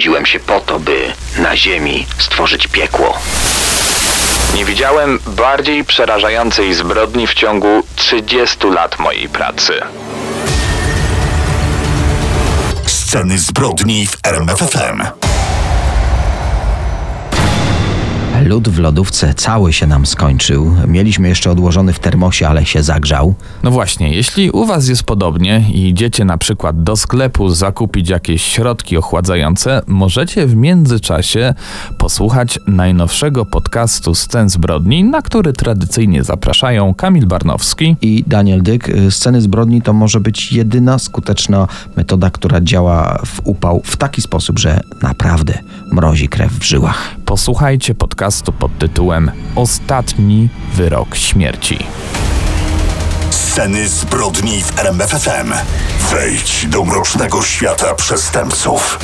urodziłem się po to, by na ziemi stworzyć piekło. Nie widziałem bardziej przerażającej zbrodni w ciągu 30 lat mojej pracy. Sceny zbrodni w RMFFM. Lód w lodówce cały się nam skończył. Mieliśmy jeszcze odłożony w termosie, ale się zagrzał. No właśnie, jeśli u Was jest podobnie i idziecie na przykład do sklepu zakupić jakieś środki ochładzające, możecie w międzyczasie posłuchać najnowszego podcastu Scen Zbrodni, na który tradycyjnie zapraszają Kamil Barnowski I Daniel Dyk, sceny zbrodni to może być jedyna skuteczna metoda, która działa w upał w taki sposób, że naprawdę mrozi krew w żyłach. Posłuchajcie podcastu pod tytułem Ostatni wyrok śmierci. Sceny zbrodni w RMFFM. Wejdź do mrocznego świata przestępców.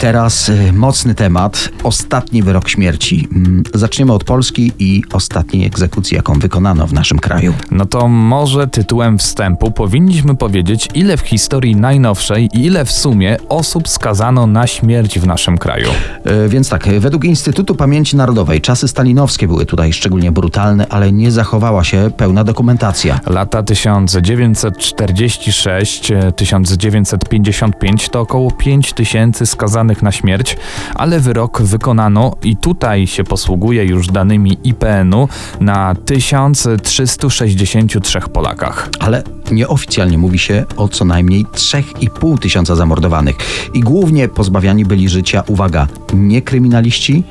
Teraz y, mocny temat. Ostatni wyrok śmierci. Mm, Zaczniemy od Polski i ostatniej egzekucji, jaką wykonano w naszym kraju. No to może tytułem wstępu powinniśmy powiedzieć, ile w historii najnowszej i ile w sumie osób skazano na śmierć w naszym kraju. E, Więc tak, e, według Instytutu Pamięci Narodowej czasy stalinowskie były tutaj szczególnie brutalne, ale nie zachowała się pełna dokumentacja. Lata 1946-1955 to około 5 tysięcy skazanych na śmierć, ale wyrok wykonano i tutaj się posługuje już danymi IPN-u na 1363 Polakach. Ale nieoficjalnie mówi się o co najmniej 3,5 tysiąca zamordowanych. I głównie pozbawiani byli życia, uwaga, nie kryminaliści,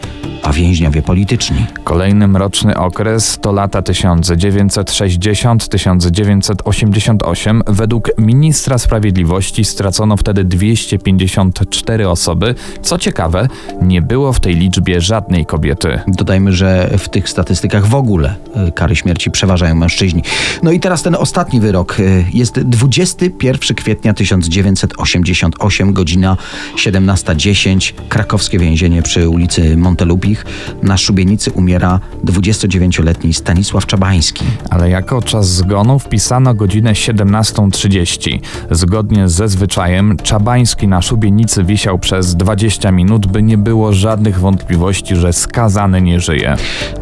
a więźniowie polityczni. Kolejny mroczny okres to lata 1960-1988. Według ministra sprawiedliwości stracono wtedy 254 osoby. Co ciekawe, nie było w tej liczbie żadnej kobiety. Dodajmy, że w tych statystykach w ogóle y, kary śmierci przeważają mężczyźni. No i teraz ten ostatni wyrok. y, Jest 21 kwietnia 1988, godzina 17.10. Krakowskie więzienie przy ulicy Montelupich. Na szubienicy umiera 29-letni Stanisław Czabański. Ale jako czas zgonu wpisano godzinę 17.30. Zgodnie ze zwyczajem, Czabański na szubienicy wisiał przez 20 minut, by nie było żadnych wątpliwości, że skazany nie żyje.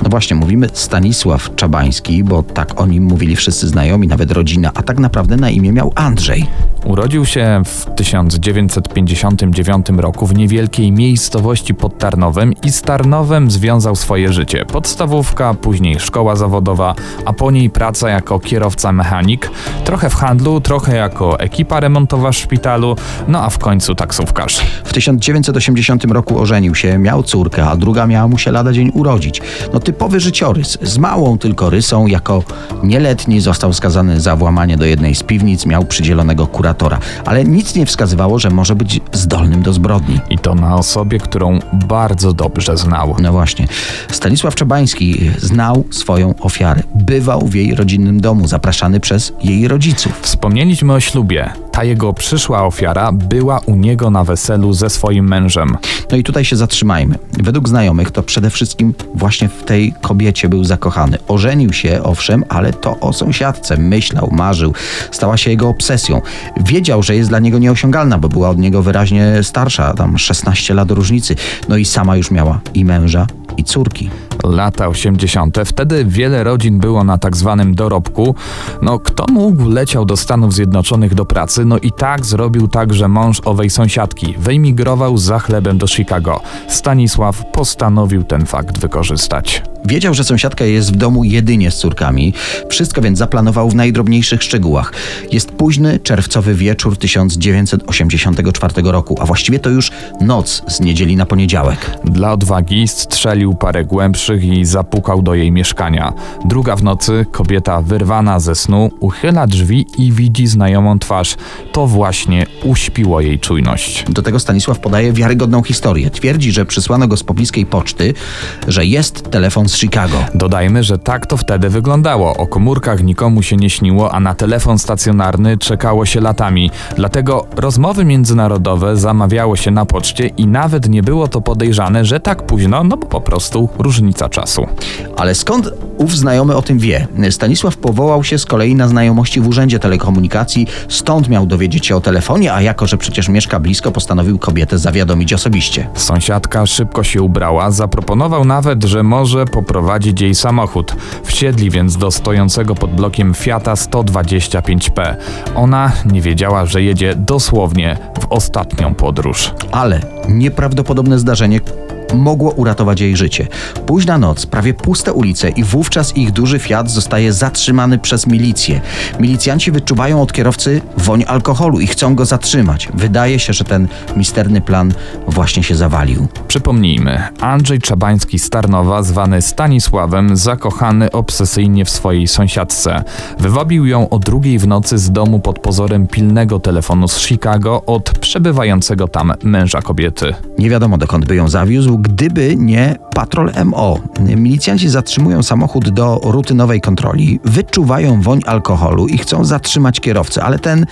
No właśnie, mówimy Stanisław Czabański, bo tak o nim mówili wszyscy znajomi, nawet rodzina, a tak naprawdę na imię miał Andrzej. Urodził się w 1959 roku w niewielkiej miejscowości pod Tarnowem i z Tarnowem związał swoje życie. Podstawówka, później szkoła zawodowa, a po niej praca jako kierowca mechanik, trochę w handlu, trochę jako ekipa remontowa w szpitalu, no a w końcu taksówkarz. W 1980 roku ożenił się, miał córkę, a druga miała mu się lada dzień urodzić. No typowy życiorys, z małą tylko rysą, jako nieletni został skazany za włamanie do jednej z piwnic, miał przydzielonego kuratora, ale nic nie wskazywało, że może być zdolnym do zbrodni. I to na osobie, którą bardzo dobrze znał. No właśnie. Stanisław Czabański znał swoją ofiarę. Bywał w jej rodzinnym domu, zapraszany przez jej rodziców. Wspomnieliśmy o ślubie. Ta jego przyszła ofiara była u niego na weselu ze swoim mężem. No i tutaj się zatrzymajmy. Według znajomych to przede wszystkim właśnie w tej kobiecie był zakochany. Ożenił się, owszem, ale to o sąsiadce. Myślał, marzył. Stała się jego obsesją. Wiedział, że jest dla niego nieosiągalna, bo była od niego wyraźnie starsza, tam 16 lat różnicy. No i sama już miała i męża, i córki. Lata 80. Wtedy wiele rodzin było na tak zwanym dorobku. No, kto mógł, leciał do Stanów Zjednoczonych do pracy, no i tak zrobił także mąż owej sąsiadki. Wyemigrował za chlebem do Chicago. Stanisław postanowił ten fakt wykorzystać. Wiedział, że sąsiadka jest w domu jedynie z córkami. Wszystko więc zaplanował w najdrobniejszych szczegółach. Jest późny, czerwcowy wieczór 1984 roku, a właściwie to już noc z niedzieli na poniedziałek. Dla odwagi strzelił parę głębszych i zapukał do jej mieszkania. Druga w nocy, kobieta wyrwana ze snu, uchyla drzwi i widzi znajomą twarz. To właśnie uśpiło jej czujność. Do tego Stanisław podaje wiarygodną historię. Twierdzi, że przysłano go z pobliskiej poczty, że jest telefon z Chicago. Dodajmy, że tak to wtedy wyglądało. O komórkach nikomu się nie śniło, a na telefon stacjonarny czekało się latami. Dlatego rozmowy międzynarodowe zamawiało się na poczcie i nawet nie było to podejrzane, że tak późno, no bo po prostu różnica czasu. Ale skąd ów znajomy o tym wie? Stanisław powołał się z kolei na znajomości w Urzędzie Telekomunikacji, stąd miał dowiedzieć się o telefonie, a jako, że przecież mieszka blisko, postanowił kobietę zawiadomić osobiście. Sąsiadka szybko się ubrała, zaproponował nawet, że może poprowadzić jej samochód. Wsiedli więc do stojącego pod blokiem Fiata 125P. Ona nie wiedziała, że jedzie dosłownie w ostatnią podróż. Ale nieprawdopodobne zdarzenie mogło uratować jej życie. Późna noc, prawie puste ulice i wówczas ich duży Fiat zostaje zatrzymany przez milicję. Milicjanci wyczuwają od kierowcy woń alkoholu i chcą go zatrzymać. Wydaje się, że ten misterny plan właśnie się zawalił. Przypomnijmy, Andrzej Czabański z Tarnowa, zwany Stanisławem, zakochany obsesyjnie w swojej sąsiadce. Wywabił ją o drugiej w nocy z domu pod pozorem pilnego telefonu z Chicago od przebywającego tam męża kobiety. Nie wiadomo dokąd by ją zawiózł, gdyby nie patrol MO. Milicjanci zatrzymują samochód do rutynowej kontroli, wyczuwają woń alkoholu i chcą zatrzymać kierowcę, ale ten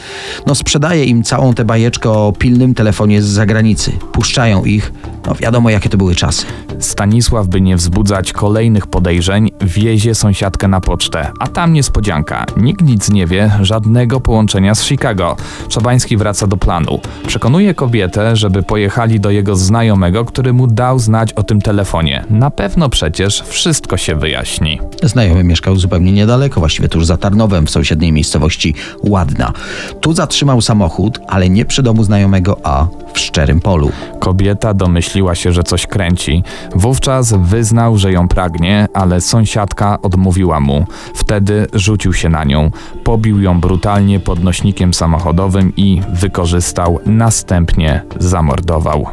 no, sprzedaje im całą tę bajeczkę o pilnym telefonie z zagranicy. Puszczają ich, no wiadomo jakie to były czasy. Stanisław, by nie wzbudzać kolejnych podejrzeń, wiezie sąsiadkę na pocztę, a tam niespodzianka. Nikt nic nie wie, żadnego połączenia z Chicago. Czabański wraca do planu. Przekonuje kobietę, żeby pojechali do jego znajomego, który mu dał znać o tym telefonie. Na pewno przecież wszystko się wyjaśni. Znajomy mieszkał zupełnie niedaleko, właściwie tuż za Tarnowem, w sąsiedniej miejscowości Ładna. Tu zatrzymał samochód, ale nie przy domu znajomego, a w szczerym polu. Kobieta domyśliła się, że coś kręci. Wówczas wyznał, że ją pragnie, ale sąsiadka odmówiła mu. Wtedy rzucił się na nią, pobił ją brutalnie podnośnikiem samochodowym i wykorzystał, następnie zamordował.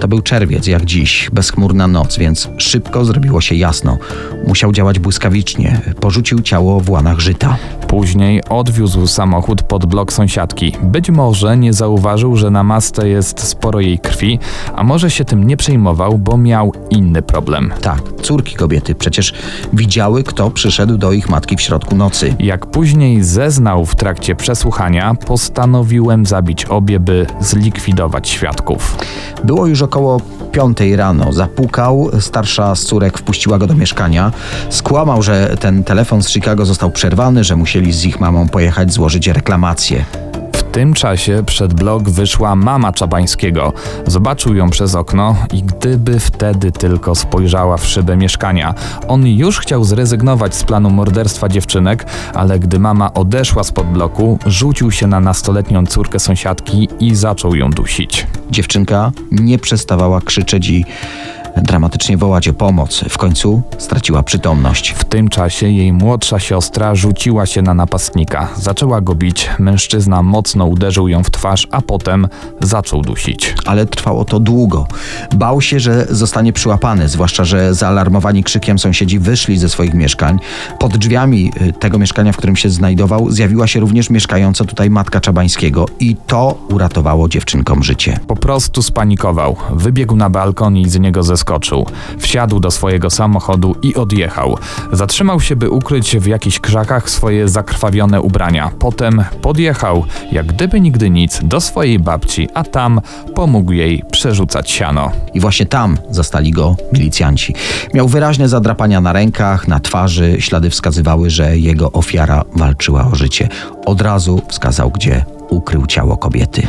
To był czerwiec, jak dziś, bezchmurna noc, więc szybko zrobiło się jasno. Musiał działać błyskawicznie. Porzucił ciało w łanach żyta. Później odwiózł samochód pod blok sąsiadki. Być może nie zauważył, że na masce jest sporo jej krwi, a może się tym nie przejmował, bo miał inny problem. Tak, córki kobiety przecież widziały, kto przyszedł do ich matki w środku nocy. Jak później zeznał w trakcie przesłuchania, postanowiłem zabić obie, by zlikwidować świadków. Było już około piątej rano. Zapukał, starsza z córek wpuściła go do mieszkania. Skłamał, że ten telefon z Chicago został przerwany, że musieli z ich mamą pojechać złożyć reklamację. Tym czasie przed blok wyszła mama Czabańskiego. Zobaczył ją przez okno i gdyby wtedy tylko spojrzała w szybę mieszkania. On już chciał zrezygnować z planu morderstwa dziewczynek, ale gdy mama odeszła spod bloku, rzucił się na nastoletnią córkę sąsiadki i zaczął ją dusić. Dziewczynka nie przestawała krzyczeć i dramatycznie wołać o pomoc. W końcu straciła przytomność. W tym czasie jej młodsza siostra rzuciła się na napastnika. Zaczęła go bić, mężczyzna mocno uderzył ją w twarz, a potem zaczął dusić. Ale trwało to długo. Bał się, że zostanie przyłapany, zwłaszcza, że zaalarmowani krzykiem sąsiedzi wyszli ze swoich mieszkań. Pod drzwiami y, tego mieszkania, w którym się znajdował, zjawiła się również mieszkająca tutaj matka Czabańskiego i to uratowało dziewczynkom życie. Po prostu spanikował. Wybiegł na balkon i z niego zeskoczył. Wsiadł do swojego samochodu i odjechał. Zatrzymał się, by ukryć w jakichś krzakach swoje zakrwawione ubrania. Potem podjechał, jak gdyby nigdy nic, do swojej babci, a tam pomógł jej przerzucać siano. I właśnie tam zastali go milicjanci. Miał wyraźne zadrapania na rękach, na twarzy. Ślady wskazywały, że jego ofiara walczyła o życie. Od razu wskazał, gdzie ukrył ciało kobiety.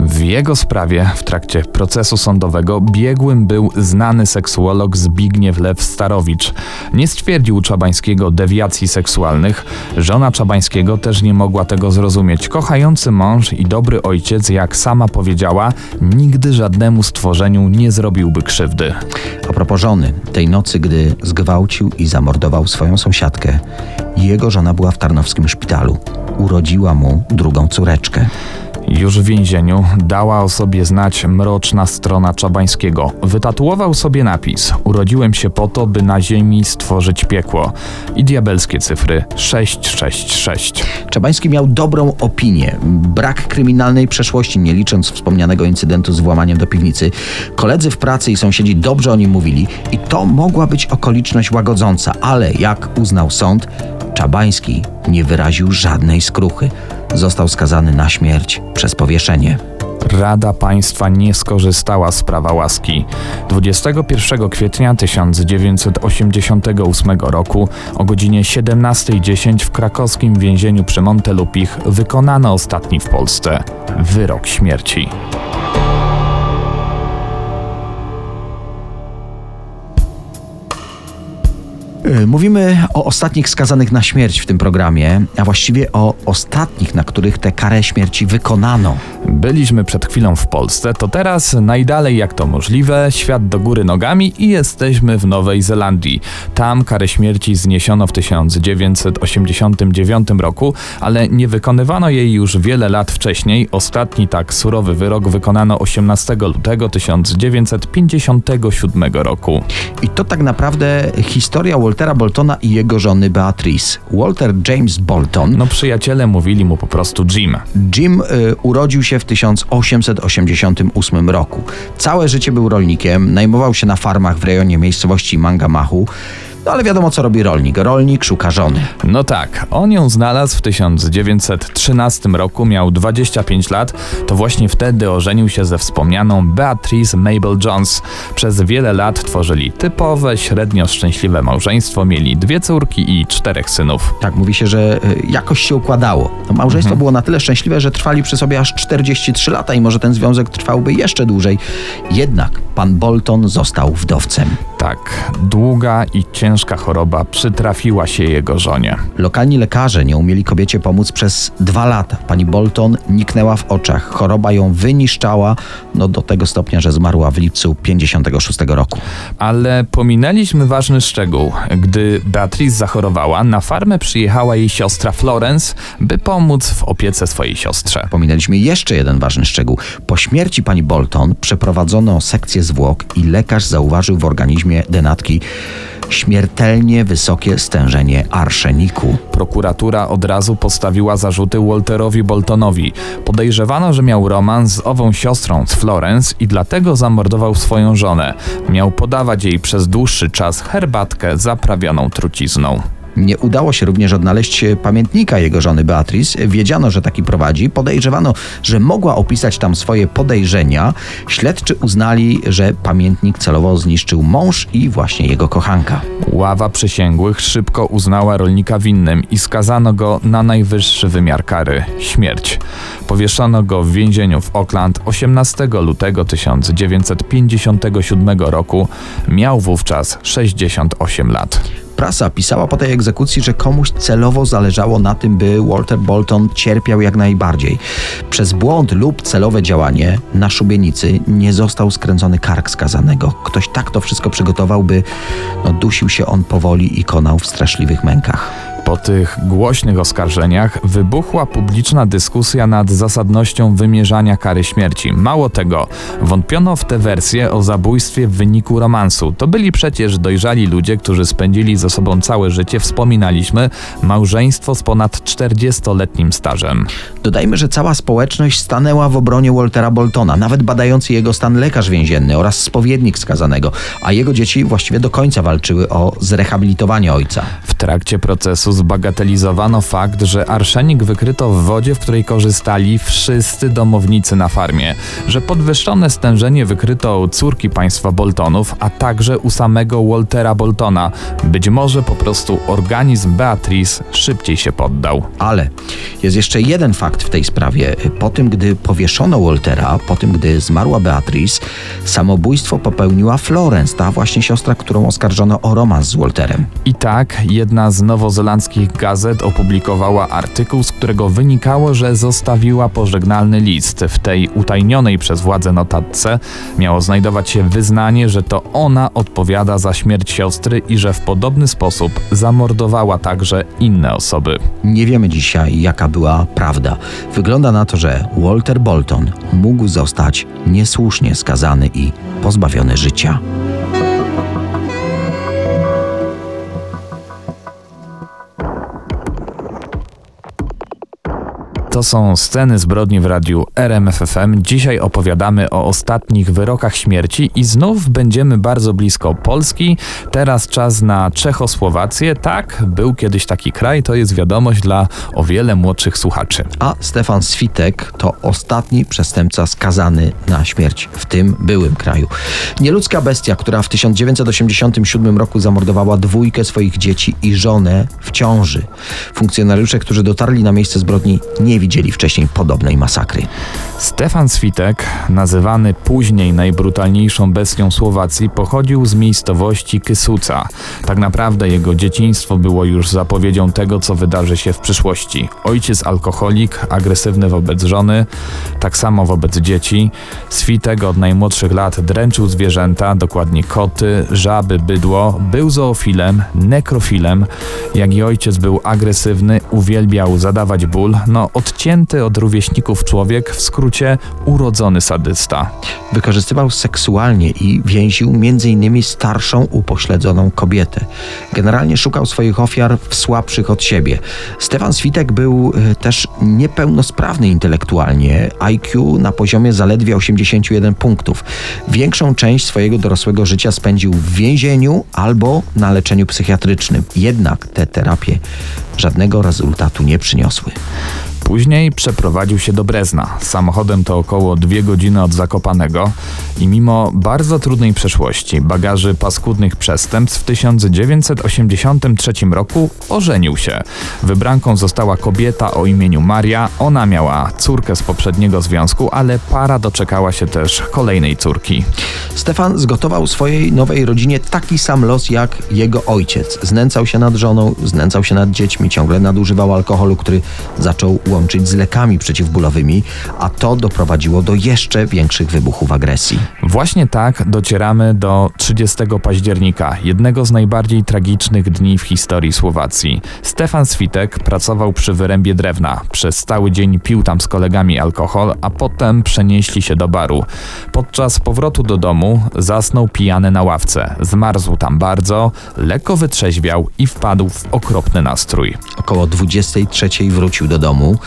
W jego sprawie w trakcie procesu sądowego biegłym był znany seksuolog Zbigniew Lew Starowicz. Nie stwierdził Czabańskiego dewiacji seksualnych. Żona Czabańskiego też nie mogła tego zrozumieć. Kochający mąż i dobry ojciec, jak sama powiedziała, nigdy żadnemu stworzeniu nie zrobiłby krzywdy. A propos żony, tej nocy, gdy zgwałcił i zamordował swoją sąsiadkę, jego żona była w tarnowskim szpitalu. Urodziła mu drugą córeczkę. Już w więzieniu dała o sobie znać mroczna strona Czabańskiego. Wytatuował sobie napis: Urodziłem się po to, by na ziemi stworzyć piekło. I diabelskie cyfry 666. Czabański miał dobrą opinię, brak kryminalnej przeszłości, nie licząc wspomnianego incydentu z włamaniem do piwnicy. Koledzy w pracy i sąsiedzi dobrze o nim mówili i to mogła być okoliczność łagodząca, ale jak uznał sąd, Czabański nie wyraził żadnej skruchy. Został skazany na śmierć przez powieszenie. Rada Państwa nie skorzystała z prawa łaski. 21 kwietnia 1988 roku o godzinie 17.10 w krakowskim więzieniu przy Montelupich wykonano ostatni w Polsce wyrok śmierci. Mówimy o ostatnich skazanych na śmierć w tym programie, a właściwie o ostatnich, na których tę karę śmierci wykonano. Byliśmy przed chwilą w Polsce, to teraz najdalej jak to możliwe, świat do góry nogami i jesteśmy w Nowej Zelandii. Tam karę śmierci zniesiono w 1989 roku, ale nie wykonywano jej już wiele lat wcześniej. Ostatni tak surowy wyrok wykonano 18 lutego 1957 roku. I to tak naprawdę historia Waltera Boltona i jego żony Beatrice. Walter James Bolton, No przyjaciele mówili mu po prostu Jim. Jim y, urodził się w 1888 roku. Całe życie był rolnikiem, najmował się na farmach w rejonie miejscowości Mangamahu. No ale wiadomo co robi rolnik. Rolnik szuka żony. No tak, on ją znalazł w 1913 roku, miał 25 lat, to właśnie wtedy ożenił się ze wspomnianą Beatrice Mabel Jones. Przez wiele lat tworzyli typowe, średnio szczęśliwe małżeństwo, mieli dwie córki i czterech synów. Tak mówi się, że y, jakoś się układało. No, małżeństwo było na tyle szczęśliwe, że trwali przy sobie aż 43 lata i może ten związek trwałby jeszcze dłużej. Jednak pan Bolton został wdowcem. Tak, długa i ciężka choroba przytrafiła się jego żonie. Lokalni lekarze nie umieli kobiecie pomóc przez dwa lata. Pani Bolton niknęła w oczach. Choroba ją wyniszczała no, do tego stopnia, że zmarła w lipcu 56 roku. Ale pominęliśmy ważny szczegół. Gdy Beatrice zachorowała, na farmę przyjechała jej siostra Florence, by pomóc w opiece swojej siostrze. Pominęliśmy jeszcze jeden ważny szczegół. Po śmierci pani Bolton przeprowadzono sekcję zwłok i lekarz zauważył w organizmie denatki śmiertelnie wysokie stężenie arszeniku. Prokuratura od razu postawiła zarzuty Walterowi Boltonowi. Podejrzewano, że miał romans z ową siostrą z Florence i dlatego zamordował swoją żonę. Miał podawać jej przez dłuższy czas herbatkę zaprawioną trucizną. Nie udało się również odnaleźć pamiętnika jego żony Beatrice. Wiedziano, że taki prowadzi. Podejrzewano, że mogła opisać tam swoje podejrzenia. Śledczy uznali, że pamiętnik celowo zniszczył mąż i właśnie jego kochanka. Ława przysięgłych szybko uznała rolnika winnym i skazano go na najwyższy wymiar kary śmierć. Powieszono go w więzieniu w Auckland 18 lutego 1957 roku. Miał wówczas 68 lat. Prasa pisała po tej egzekucji, że komuś celowo zależało na tym, by Walter Bolton cierpiał jak najbardziej. Przez błąd lub celowe działanie na szubienicy nie został skręcony kark skazanego. Ktoś tak to wszystko przygotował, by no, dusił się on powoli i konał w straszliwych mękach. Po tych głośnych oskarżeniach wybuchła publiczna dyskusja nad zasadnością wymierzania kary śmierci. Mało tego, wątpiono w tę wersję o zabójstwie w wyniku romansu. To byli przecież dojrzali ludzie, którzy spędzili ze sobą całe życie, wspominaliśmy, małżeństwo z ponad 40-letnim stażem. Dodajmy, że cała społeczność stanęła w obronie Waltera Boltona, nawet badający jego stan lekarz więzienny oraz spowiednik skazanego, a jego dzieci właściwie do końca walczyły o zrehabilitowanie ojca. W trakcie procesu zbagatelizowano fakt, że arszenik wykryto w wodzie, w której korzystali wszyscy domownicy na farmie, że podwyższone stężenie wykryto u córki państwa Boltonów, a także u samego Waltera Boltona. Być może po prostu organizm Beatrice szybciej się poddał. Ale jest jeszcze jeden fakt w tej sprawie. Po tym, gdy powieszono Waltera, po tym, gdy zmarła Beatrice, samobójstwo popełniła Florence, ta właśnie siostra, którą oskarżono o romans z Walterem. I tak jedna z nowozelandzkich polskich gazet opublikowała artykuł, z którego wynikało, że zostawiła pożegnalny list. W tej utajnionej przez władze notatce miało znajdować się wyznanie, że to ona odpowiada za śmierć siostry i że w podobny sposób zamordowała także inne osoby. Nie wiemy dzisiaj, jaka była prawda. Wygląda na to, że Walter Bolton mógł zostać niesłusznie skazany i pozbawiony życia. To są sceny zbrodni w radiu RMFFM. Dzisiaj opowiadamy o ostatnich wyrokach śmierci i znów będziemy bardzo blisko Polski. Teraz czas na Czechosłowację. Tak, był kiedyś taki kraj, to jest wiadomość dla o wiele młodszych słuchaczy. A Stefan Switek to ostatni przestępca skazany na śmierć w tym byłym kraju. Nieludzka bestia, która w 1987 roku zamordowała dwójkę swoich dzieci i żonę w ciąży. Funkcjonariusze, którzy dotarli na miejsce zbrodni, nie widzieli wcześniej podobnej masakry. Stefan Switek, nazywany później najbrutalniejszą bestią Słowacji, pochodził z miejscowości Kysuca. Tak naprawdę jego dzieciństwo było już zapowiedzią tego, co wydarzy się w przyszłości. Ojciec alkoholik, agresywny wobec żony, tak samo wobec dzieci. Switek od najmłodszych lat dręczył zwierzęta, dokładnie koty, żaby, bydło. Był zoofilem, nekrofilem. Jak i ojciec był agresywny, uwielbiał zadawać ból. No, odcięty od rówieśników człowiek, w skrócie urodzony sadysta. Wykorzystywał seksualnie i więził m.in. starszą, upośledzoną kobietę. Generalnie szukał swoich ofiar w słabszych od siebie. Stefan Switek był e, też niepełnosprawny intelektualnie, IQ na poziomie zaledwie 81 punktów. Większą część swojego dorosłego życia spędził w więzieniu albo na leczeniu psychiatrycznym. Jednak te terapie żadnego rezultatu nie przyniosły. Później przeprowadził się do Brezna. Samochodem to około dwie godziny od Zakopanego i mimo bardzo trudnej przeszłości, bagaży paskudnych przestępstw w 1983 roku ożenił się. Wybranką została kobieta o imieniu Maria. Ona miała córkę z poprzedniego związku, ale para doczekała się też kolejnej córki. Stefan zgotował swojej nowej rodzinie taki sam los jak jego ojciec. Znęcał się nad żoną, znęcał się nad dziećmi, ciągle nadużywał alkoholu, który zaczął łączyć z lekami przeciwbólowymi, a to doprowadziło do jeszcze większych wybuchów agresji. Właśnie tak docieramy do 30 października, jednego z najbardziej tragicznych dni w historii Słowacji. Stefan Switek pracował przy wyrębie drewna. Przez cały dzień pił tam z kolegami alkohol, a potem przenieśli się do baru. Podczas powrotu do domu zasnął pijany na ławce. Zmarzł tam bardzo, lekko wytrzeźwiał i wpadł w okropny nastrój. Około 23 wrócił do domu.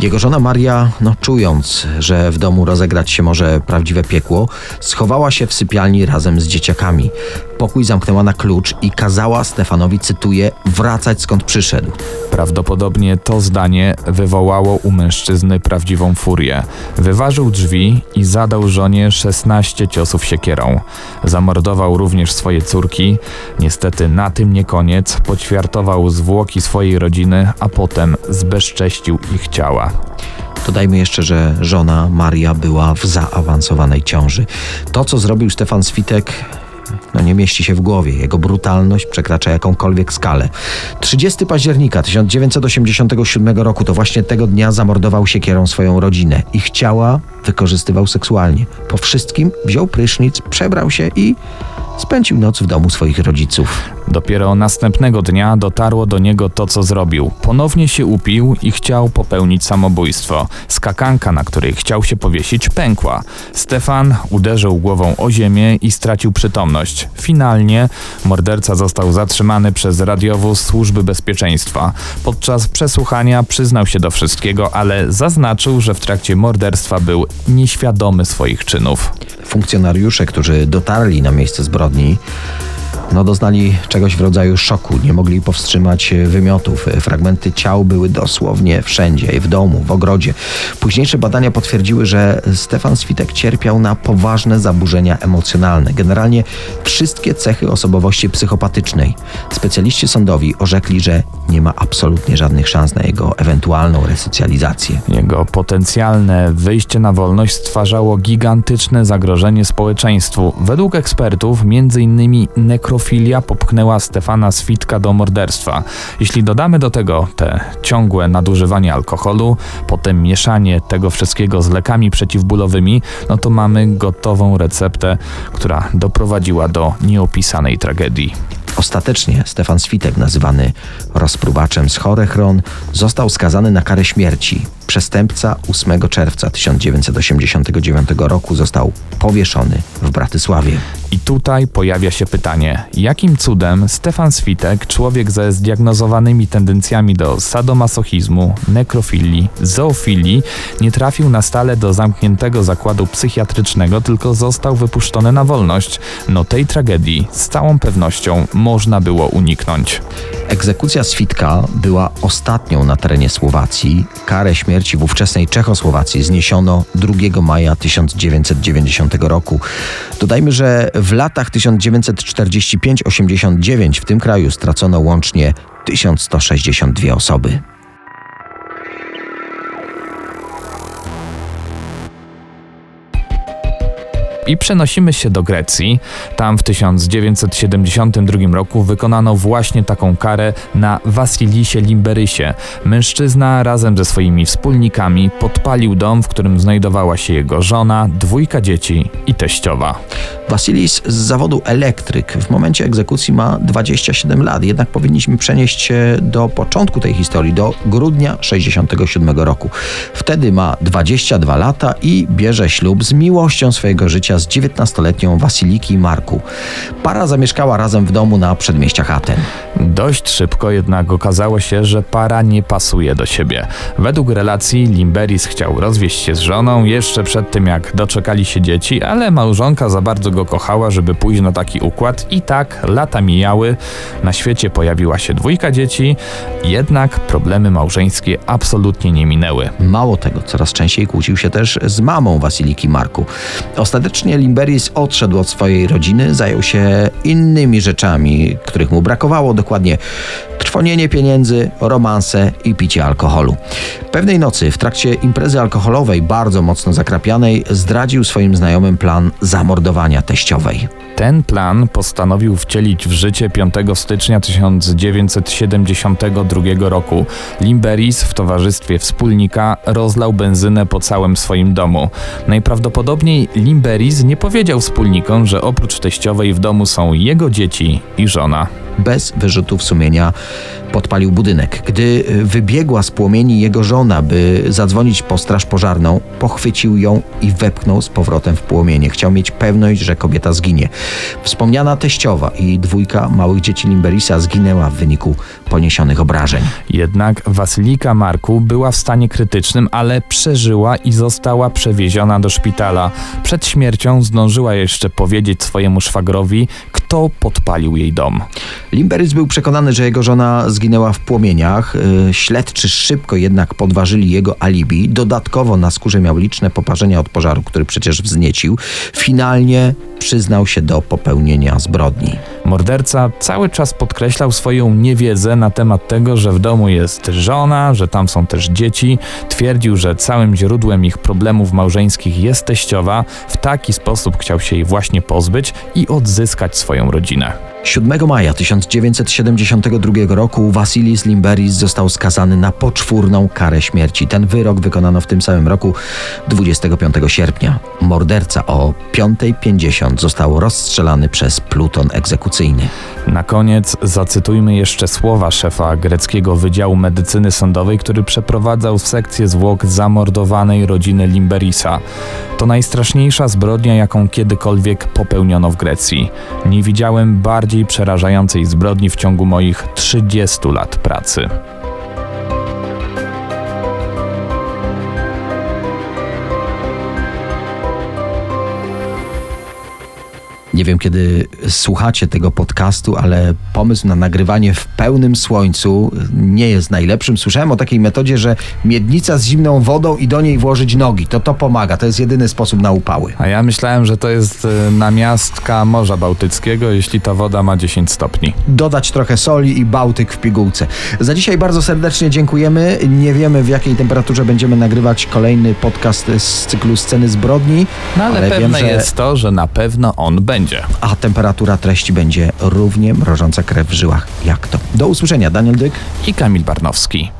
Jego żona Maria, no czując, że w domu rozegrać się może prawdziwe piekło, schowała się w sypialni razem z dzieciakami. Pokój zamknęła na klucz i kazała Stefanowi, cytuję, wracać skąd przyszedł. Prawdopodobnie to zdanie wywołało u mężczyzny prawdziwą furię. Wyważył drzwi i zadał żonie 16 ciosów siekierą. Zamordował również swoje córki. Niestety na tym nie koniec. Poćwiartował zwłoki swojej rodziny, a potem zbezcześcił ich ciała. Dodajmy jeszcze, że żona Maria była w zaawansowanej ciąży. To, co zrobił Stefan Switek, no nie mieści się w głowie. Jego brutalność przekracza jakąkolwiek skalę. 30 października 1987 roku to właśnie tego dnia zamordował siekierą swoją rodzinę. Ich ciała wykorzystywał seksualnie. Po wszystkim wziął prysznic, przebrał się i spędził noc w domu swoich rodziców. Dopiero następnego dnia dotarło do niego to, co zrobił. Ponownie się upił i chciał popełnić samobójstwo. Skakanka, na której chciał się powiesić, pękła. Stefan uderzył głową o ziemię i stracił przytomność. Finalnie morderca został zatrzymany przez radiowóz Służby Bezpieczeństwa. Podczas przesłuchania przyznał się do wszystkiego, ale zaznaczył, że w trakcie morderstwa był nieświadomy swoich czynów. Funkcjonariusze, którzy dotarli na miejsce zbrodni, no doznali czegoś w rodzaju szoku, nie mogli powstrzymać e, wymiotów. E, Fragmenty ciał były dosłownie wszędzie, w domu, w ogrodzie. Późniejsze badania potwierdziły, że Stefan Switek cierpiał na poważne zaburzenia emocjonalne. Generalnie wszystkie cechy osobowości psychopatycznej. Specjaliści sądowi orzekli, że nie ma absolutnie żadnych szans na jego ewentualną resocjalizację. Jego potencjalne wyjście na wolność stwarzało gigantyczne zagrożenie społeczeństwu. Według ekspertów, m.in. nekrofilii nekrofilia popchnęła Stefana Switka do morderstwa. Jeśli dodamy do tego te ciągłe nadużywanie alkoholu, potem mieszanie tego wszystkiego z lekami przeciwbólowymi, no to mamy gotową receptę, która doprowadziła do nieopisanej tragedii. Ostatecznie Stefan Switek, nazywany rozpruwaczem z Chorechron, został skazany na karę śmierci. Przestępca 8 czerwca 1989 roku został powieszony w Bratysławie. I tutaj pojawia się pytanie, jakim cudem Stefan Switek, człowiek ze zdiagnozowanymi tendencjami do sadomasochizmu, nekrofilii, zoofilii, nie trafił na stale do zamkniętego zakładu psychiatrycznego, tylko został wypuszczony na wolność. No tej tragedii z całą pewnością można było uniknąć. Egzekucja Switka była ostatnią na terenie Słowacji. Karę śmierci w ówczesnej Czechosłowacji zniesiono 2 maja 1990 roku. Dodajmy, że w latach 1945-89 w tym kraju stracono łącznie 1162 osoby. I przenosimy się do Grecji. Tam w 1972 roku wykonano właśnie taką karę na Wasilisie Limberysie. Mężczyzna razem ze swoimi wspólnikami podpalił dom, w którym znajdowała się jego żona, dwójka dzieci i teściowa. Wasilis z zawodu elektryk w momencie egzekucji ma 27 lat, jednak powinniśmy przenieść się do początku tej historii, do grudnia 67 roku. Wtedy ma 22 lata i bierze ślub z miłością swojego życia z 19-letnią Wasiliki Marku. Para zamieszkała razem w domu na przedmieściach Aten. Dość szybko jednak okazało się, że para nie pasuje do siebie. Według relacji Limberis chciał rozwieść się z żoną jeszcze przed tym, jak doczekali się dzieci, ale małżonka za bardzo go kochała, żeby pójść na taki układ i tak lata mijały. Na świecie pojawiła się dwójka dzieci, jednak problemy małżeńskie absolutnie nie minęły. Mało tego, coraz częściej kłócił się też z mamą Wasiliki Marku. Ostatecznie Limberis odszedł od swojej rodziny, zajął się innymi rzeczami, których mu brakowało, dokładnie trwonienie pieniędzy, romanse i picie alkoholu. Pewnej nocy w trakcie imprezy alkoholowej, bardzo mocno zakrapianej, zdradził swoim znajomym plan zamordowania teściowej. Ten plan postanowił wcielić w życie 5 stycznia 1972 roku. Limberis w towarzystwie wspólnika rozlał benzynę po całym swoim domu. Najprawdopodobniej Limberis nie powiedział wspólnikom, że oprócz teściowej w domu są jego dzieci i żona. Bez wyrzutów sumienia podpalił budynek. Gdy wybiegła z płomieni jego żona, by zadzwonić po straż pożarną, pochwycił ją i wepchnął z powrotem w płomienie. Chciał mieć pewność, że kobieta zginie. Wspomniana teściowa i dwójka małych dzieci Limberisa zginęła w wyniku poniesionych obrażeń. Jednak Wasylika Marku była w stanie krytycznym, ale przeżyła i została przewieziona do szpitala. Przed śmiercią zdążyła jeszcze powiedzieć swojemu szwagrowi, kto podpalił jej dom. Limberis był przekonany, że jego żona zginęła w płomieniach. Yy, Śledczy szybko jednak podważyli jego alibi. Dodatkowo na skórze miał liczne poparzenia od pożaru, który przecież wzniecił. Finalnie przyznał się do popełnienia zbrodni. Morderca cały czas podkreślał swoją niewiedzę na temat tego, że w domu jest żona, że tam są też dzieci. Twierdził, że całym źródłem ich problemów małżeńskich jest teściowa. W taki sposób chciał się jej właśnie pozbyć i odzyskać swoją rodzinę. 7 maja 1972 roku Wasilis Limberis został skazany na poczwórną karę śmierci. Ten wyrok wykonano w tym samym roku 25 sierpnia. Morderca o 5.50 został rozstrzelany przez pluton egzekucyjny. Na koniec zacytujmy jeszcze słowa szefa greckiego Wydziału Medycyny Sądowej, który przeprowadzał sekcję zwłok zamordowanej rodziny Limberisa. To najstraszniejsza zbrodnia, jaką kiedykolwiek popełniono w Grecji. Nie widziałem bardziej przerażającej zbrodni w ciągu moich 30 lat pracy. Nie wiem, kiedy słuchacie tego podcastu, ale pomysł na nagrywanie w pełnym słońcu nie jest najlepszym. Słyszałem o takiej metodzie, że miednica z zimną wodą i do niej włożyć nogi. To to pomaga. To jest jedyny sposób na upały. A ja myślałem, że to jest e, namiastka Morza Bałtyckiego, jeśli ta woda ma 10 stopni. Dodać trochę soli i Bałtyk w pigułce. Za dzisiaj bardzo serdecznie dziękujemy. Nie wiemy, w jakiej temperaturze będziemy nagrywać kolejny podcast z cyklu Sceny Zbrodni. No ale, Ale wiem, pewne że- jest to, że na pewno on będzie. Będzie. A temperatura treści będzie równie mrożąca krew w żyłach jak to. Do usłyszenia, Daniel Dyk. I Kamil Barnowski.